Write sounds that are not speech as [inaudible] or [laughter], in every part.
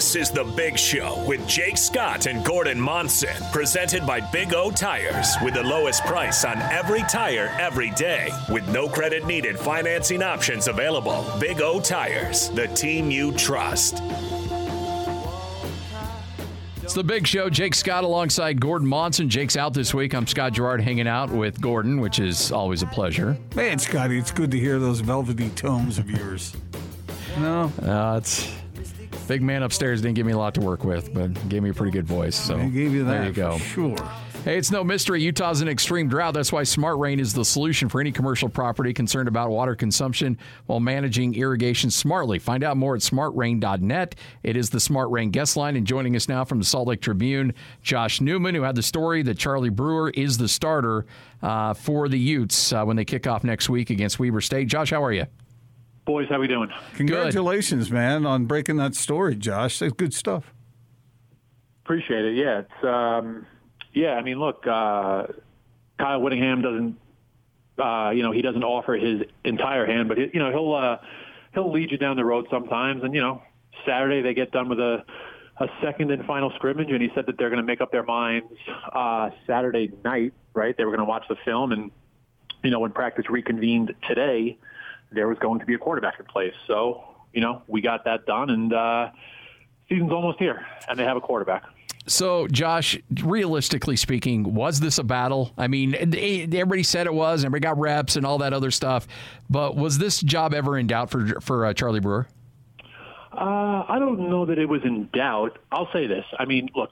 This is The Big Show with Jake Scott and Gordon Monson, presented by Big O Tires, with the lowest price on every tire every day, with no credit needed financing options available. Big O Tires, the team you trust. It's the big show. Jake Scott alongside Gordon Monson. Jake's out this week. I'm Scott Garrard hanging out with Gordon, which is always a pleasure. Man, Scotty, it's good to hear those velvety tones of yours. [laughs] No, Uh, it's big man upstairs didn't give me a lot to work with, but gave me a pretty good voice. So I gave you that. There you go. Sure. Hey, it's no mystery. Utah's in extreme drought. That's why Smart Rain is the solution for any commercial property concerned about water consumption while managing irrigation smartly. Find out more at smartrain.net. It is the Smart Rain guest line. And joining us now from the Salt Lake Tribune, Josh Newman, who had the story that Charlie Brewer is the starter uh, for the Utes uh, when they kick off next week against Weber State. Josh, how are you? Boys, how we doing? Congratulations, man, on breaking that story, Josh. That's good stuff. Appreciate it. Yeah, it's um, yeah. I mean, look, uh, Kyle Whittingham doesn't, uh, you know, he doesn't offer his entire hand, but he, you know, he'll uh, he'll lead you down the road sometimes. And you know, Saturday they get done with a a second and final scrimmage, and he said that they're going to make up their minds uh, Saturday night. Right? They were going to watch the film, and you know, when practice reconvened today, there was going to be a quarterback in place. So you know, we got that done, and uh, season's almost here, and they have a quarterback. So, Josh, realistically speaking, was this a battle? I mean, everybody said it was, and everybody got reps and all that other stuff, but was this job ever in doubt for for uh, Charlie Brewer? Uh, I don't know that it was in doubt. I'll say this. I mean, look,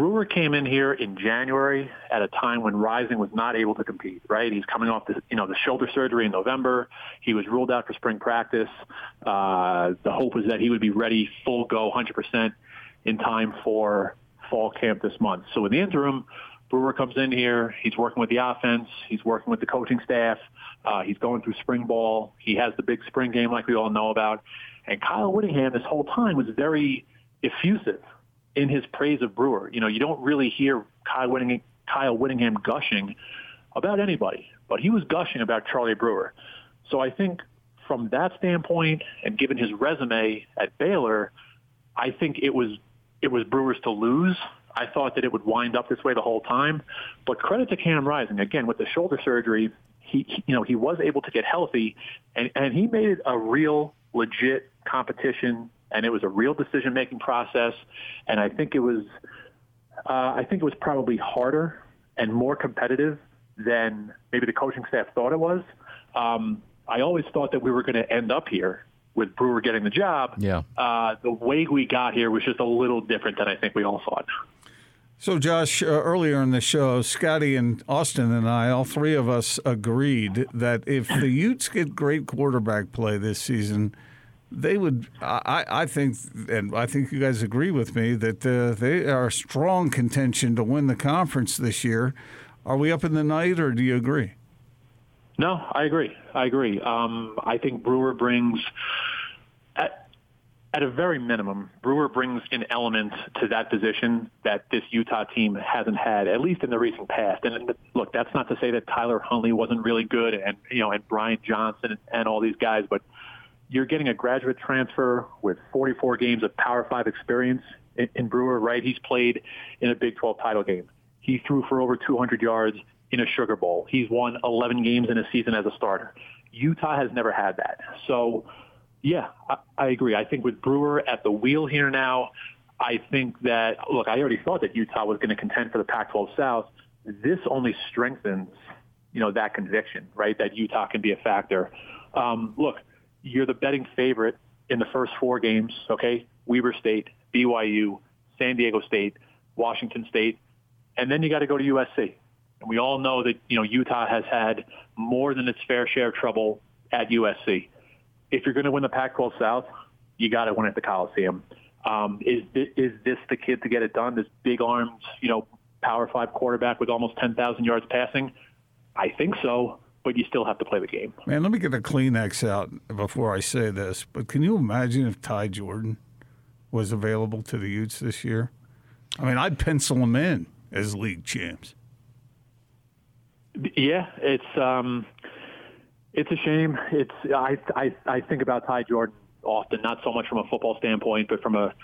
Brewer came in here in January at a time when Rising was not able to compete. Right? He's coming off the you know the shoulder surgery in November. He was ruled out for spring practice. Uh, the hope was that he would be ready full go, 100% in time for fall camp this month. So in the interim, Brewer comes in here. He's working with the offense. He's working with the coaching staff. Uh, he's going through spring ball. He has the big spring game like we all know about. And Kyle Whittingham this whole time was very effusive in his praise of Brewer. You know, you don't really hear Kyle Whittingham, Kyle Whittingham gushing about anybody, but he was gushing about Charlie Brewer. So I think from that standpoint and given his resume at Baylor, I think it was it was Brewers to lose. I thought that it would wind up this way the whole time, but credit to Cam Rising again with the shoulder surgery. He, he you know he was able to get healthy, and and he made it a real legit competition, and it was a real decision making process. And I think it was uh, I think it was probably harder and more competitive than maybe the coaching staff thought it was. Um, I always thought that we were going to end up here with Brewer getting the job. Yeah. Uh, the way we got here was just a little different than I think we all thought. So, Josh, uh, earlier in the show, Scotty and Austin and I, all three of us agreed that if the Utes get great quarterback play this season, they would. I, I think, and I think you guys agree with me that uh, they are strong contention to win the conference this year. Are we up in the night, or do you agree? No, I agree. I agree. Um, I think Brewer brings, at, at a very minimum, Brewer brings an element to that position that this Utah team hasn't had, at least in the recent past. And look, that's not to say that Tyler Huntley wasn't really good, and you know, and Brian Johnson and all these guys, but you're getting a graduate transfer with 44 games of Power Five experience in, in Brewer. Right? He's played in a Big 12 title game. He threw for over 200 yards in a Sugar Bowl. He's won 11 games in a season as a starter. Utah has never had that. So, yeah, I, I agree. I think with Brewer at the wheel here now, I think that, look, I already thought that Utah was going to contend for the Pac-12 South. This only strengthens, you know, that conviction, right, that Utah can be a factor. Um, look, you're the betting favorite in the first four games, okay? Weber State, BYU, San Diego State, Washington State, and then you got to go to USC. And we all know that, you know, Utah has had more than its fair share of trouble at USC. If you're going to win the Pac-12 South, you got to win at the Coliseum. Um, is, this, is this the kid to get it done? This big armed, you know, power five quarterback with almost 10,000 yards passing? I think so, but you still have to play the game. Man, let me get a Kleenex out before I say this. But can you imagine if Ty Jordan was available to the Utes this year? I mean, I'd pencil him in as league champs. Yeah, it's um, it's a shame. It's I I I think about Ty Jordan often, not so much from a football standpoint, but from a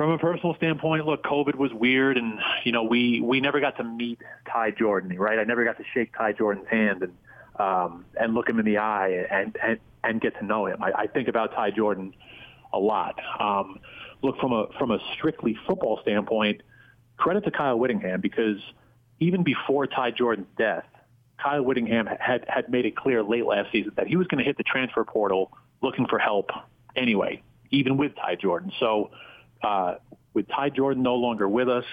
from a personal standpoint, look, COVID was weird, and you know we we never got to meet Ty Jordan, right? I never got to shake Ty Jordan's hand and um, and look him in the eye and and and get to know him. I, I think about Ty Jordan a lot. Um, look from a from a strictly football standpoint, credit to Kyle Whittingham because even before Ty Jordan's death, Kyle Whittingham had had made it clear late last season that he was going to hit the transfer portal looking for help anyway, even with Ty Jordan. So uh, with Ty Jordan no longer with us,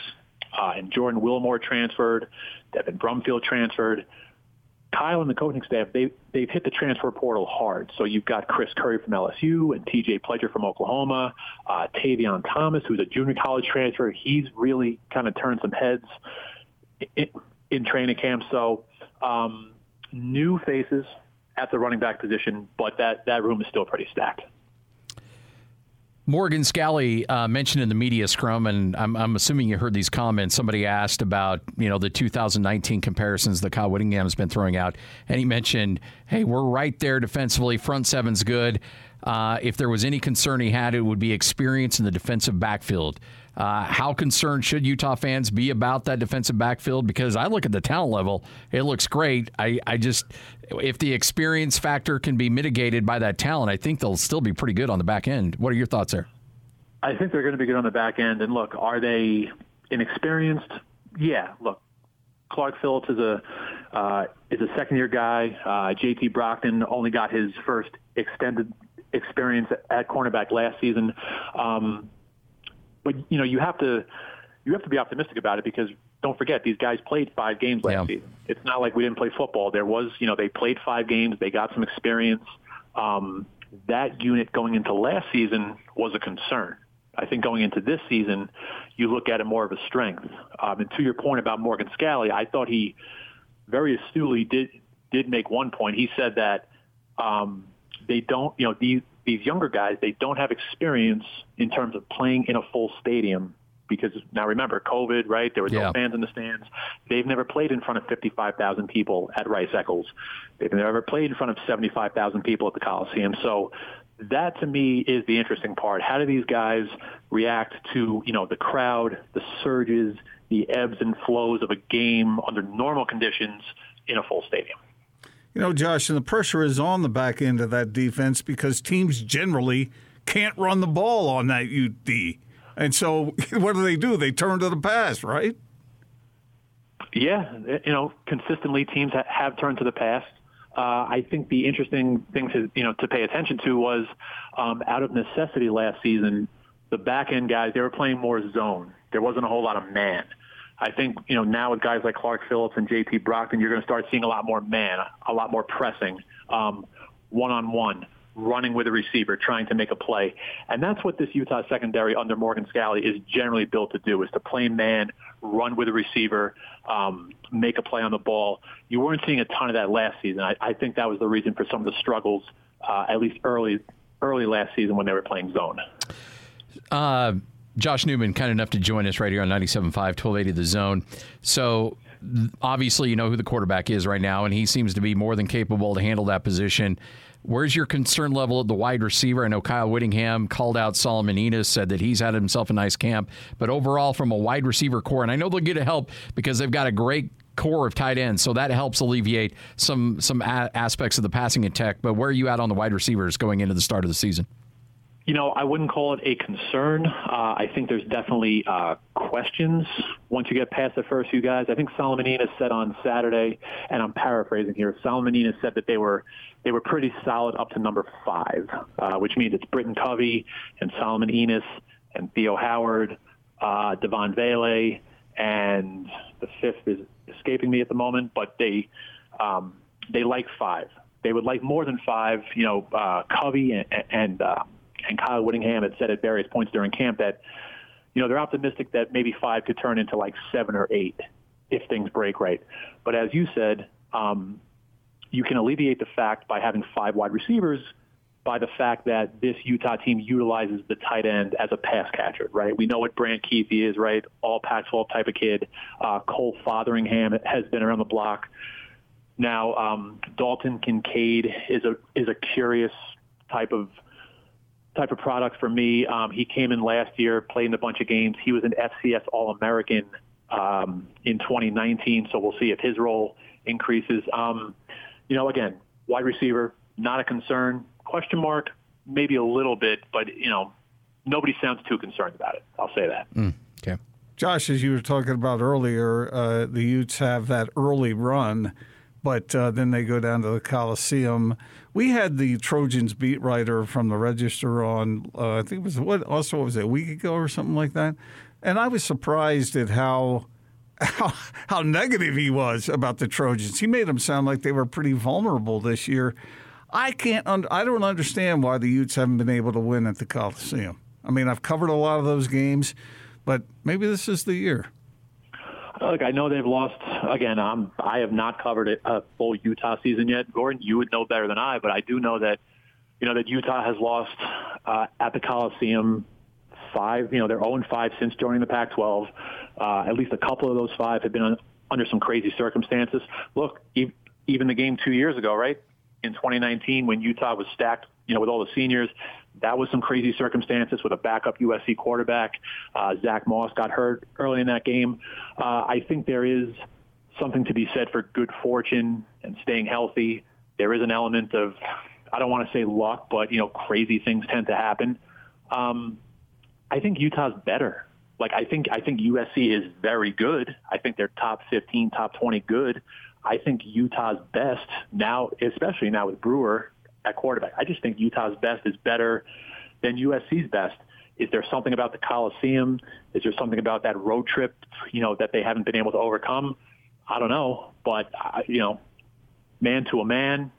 uh, and Jordan Wilmore transferred, Devin Brumfield transferred. Kyle and the coaching staff, they, they've hit the transfer portal hard. So you've got Chris Curry from LSU and TJ Pledger from Oklahoma, uh, Tavion Thomas, who's a junior college transfer. He's really kind of turned some heads in, in training camp. So um, new faces at the running back position, but that, that room is still pretty stacked. Morgan Scalley uh, mentioned in the media scrum, and I'm, I'm, assuming you heard these comments. Somebody asked about you know the 2019 comparisons that Kyle Whittingham has been throwing out, and he mentioned, "Hey, we're right there defensively. Front seven's good. Uh, if there was any concern he had, it would be experience in the defensive backfield." Uh, how concerned should Utah fans be about that defensive backfield? Because I look at the talent level, it looks great. I, I just, if the experience factor can be mitigated by that talent, I think they'll still be pretty good on the back end. What are your thoughts there? I think they're going to be good on the back end. And look, are they inexperienced? Yeah. Look, Clark Phillips is a uh, is a second year guy. Uh, JT Broughton only got his first extended experience at cornerback last season. Um, but you know you have to you have to be optimistic about it because don't forget these guys played five games last yeah. season. It's not like we didn't play football. There was you know they played five games. They got some experience. Um, that unit going into last season was a concern. I think going into this season, you look at it more of a strength. Um, and to your point about Morgan Scalley, I thought he very astutely did did make one point. He said that um, they don't, you know, these these younger guys, they don't have experience in terms of playing in a full stadium because now remember COVID, right? There were yeah. no fans in the stands. They've never played in front of 55,000 people at Rice Eccles. They've never played in front of 75,000 people at the Coliseum. So that to me is the interesting part. How do these guys react to, you know, the crowd, the surges, the ebbs and flows of a game under normal conditions in a full stadium? You know, Josh, and the pressure is on the back end of that defense because teams generally can't run the ball on that UD. And so [laughs] what do they do? They turn to the pass, right? Yeah, you know, consistently teams have turned to the pass. Uh, I think the interesting thing to you know to pay attention to was um, out of necessity last season, the back end guys they were playing more zone. There wasn't a whole lot of man. I think, you know, now with guys like Clark Phillips and J.P. Broughton, you're going to start seeing a lot more man, a lot more pressing, um, one-on-one, running with a receiver, trying to make a play. And that's what this Utah secondary under Morgan Scalley is generally built to do, is to play man, run with a receiver, um, make a play on the ball. You weren't seeing a ton of that last season. I, I think that was the reason for some of the struggles, uh, at least early, early last season when they were playing zone. Uh, Josh Newman, kind enough to join us right here on 97.5, 1280 The Zone. So, obviously, you know who the quarterback is right now, and he seems to be more than capable to handle that position. Where's your concern level at the wide receiver? I know Kyle Whittingham called out Solomon Enis, said that he's had himself a nice camp. But overall, from a wide receiver corps, and I know they'll get a help because they've got a great corps of tight ends, so that helps alleviate some some a- aspects of the passing attack. But where are you at on the wide receivers going into the start of the season? You know, I wouldn't call it a concern. Uh, I think there's definitely uh, questions once you get past the first few guys. I think Solomon Enis said on Saturday, and I'm paraphrasing here. Solomon Enis said that they were they were pretty solid up to number five, uh, which means it's Britton Covey and Solomon Enis and Theo Howard, uh, Devaughn Vele, and the fifth is escaping me at the moment, but they um, they like five. They would like more than five. You know, uh, Covey and, and uh, and Kyle Whittingham had said at various points during camp that, you know, they're optimistic that maybe five could turn into like seven or eight if things break right. But as you said, um, you can alleviate the fact by having five wide receivers by the fact that this Utah team utilizes the tight end as a pass catcher, right? We know what Brant Kuithe is, right? All Pac-12 type of kid. Uh, Cole Fotheringham has been around the block. Now, um, Dalton Kincaid is a is a curious type of type of product for me. Um, he came in last year, played in a bunch of games. He was an FCS All American um, in 2019, so we'll see if his role increases. Um, you know, again, wide receiver, not a concern. Question mark, maybe a little bit, but you know, nobody sounds too concerned about it. I'll say that. Mm, okay. Josh, as you were talking about earlier, uh, the Utes have that early run, but uh, then they go down to the Coliseum. We had the Trojans beat writer from the Register on, uh, I think it was what also what was it, a week ago or something like that, and I was surprised at how. How, how negative he was about the Trojans. He made them sound like they were pretty vulnerable this year. I can't. Un- I don't understand why the Utes haven't been able to win at the Coliseum. I mean, I've covered a lot of those games, but maybe this is the year. Look, I know they've lost again. I'm, I have not covered a full Utah season yet. Gordon, you would know better than I, but I do know that you know that Utah has lost uh, at the Coliseum five. You know, they're 0 5 since joining the Pac-12. Uh, at least a couple of those five have been un- under some crazy circumstances. Look, e- even the game two years ago, right in 2019, when Utah was stacked, you know, with all the seniors, that was some crazy circumstances with a backup USC quarterback. Uh, Zach Moss got hurt early in that game. Uh, I think there is something to be said for good fortune and staying healthy. There is an element of, I don't want to say luck, but you know, crazy things tend to happen. Um, I think Utah's better. Like I think I think USC is very good. I think they're top 15, top 20 good. I think Utah's best now, especially now with Brewer at quarterback. I just think Utah's best is better than USC's best. Is there something about the Coliseum? Is there something about that road trip, you know, that they haven't been able to overcome? I don't know, but you know, man to a man,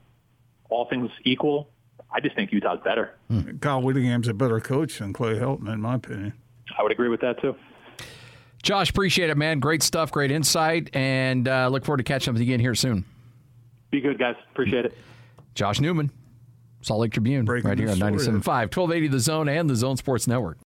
all things equal, I just think Utah's better. Hmm. Kyle Whittingham's a better coach than Clay Helton, in my opinion. I would agree with that too. Josh, appreciate it, man. Great stuff, great insight, and uh, look forward to catching up with you again here soon. Be good, guys. Appreciate it. Josh Newman, Salt Lake Tribune, Breaking right here on 97.5, 1280 The Zone and the Zone Sports Network.